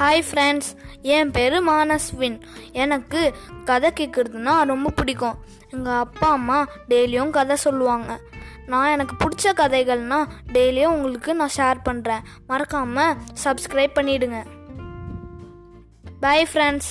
Hi friends என் பேர் மானஸ்வின் எனக்கு கதை கேட்குறதுனா ரொம்ப பிடிக்கும். எங்கள் அப்பா அம்மா டெய்லியும் கதை சொல்லுவாங்க. நான் எனக்கு பிடிச்ச கதைகள்னால் டெய்லியும் உங்களுக்கு நான் ஷேர் பண்ணுறேன் மறக்காமல் சப்ஸ்கிரைப் பண்ணிவிடுங்க பாய் ஃப்ரெண்ட்ஸ்